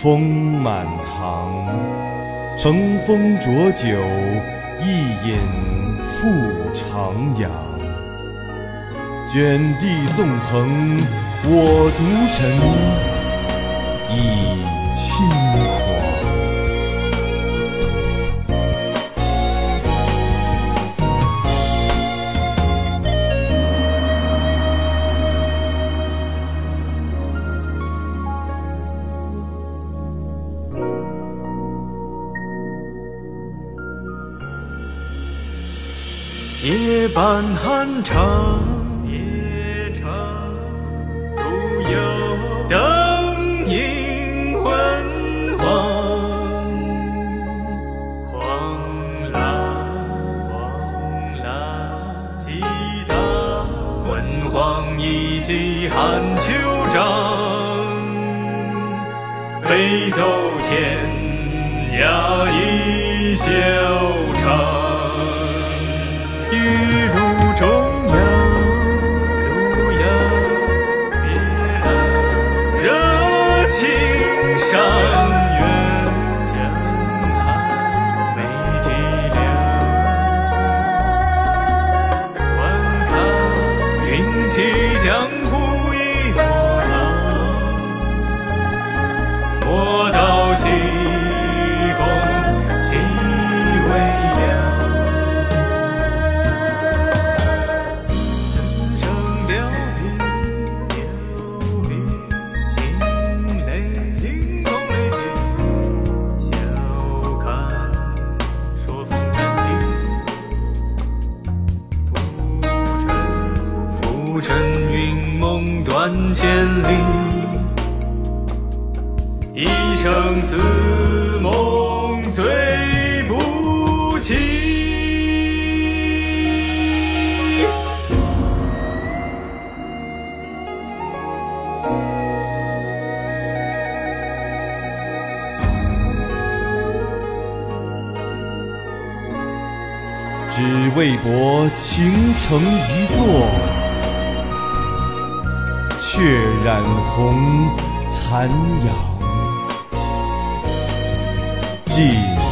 风满堂，乘风浊酒，一饮复徜徉。卷地纵横，我独沉，已轻夜半寒长，夜长独有灯影昏黄，狂澜，狂澜激荡，昏黄一骑寒秋章，北走天涯一笑西风起微凉，此生凋敝，凋敝惊雷，惊空雷劫。笑看朔风斩尽，浮沉浮沉云梦断，千里。生死梦醉不起。只为博倾城一座，却染红残阳，Oeste.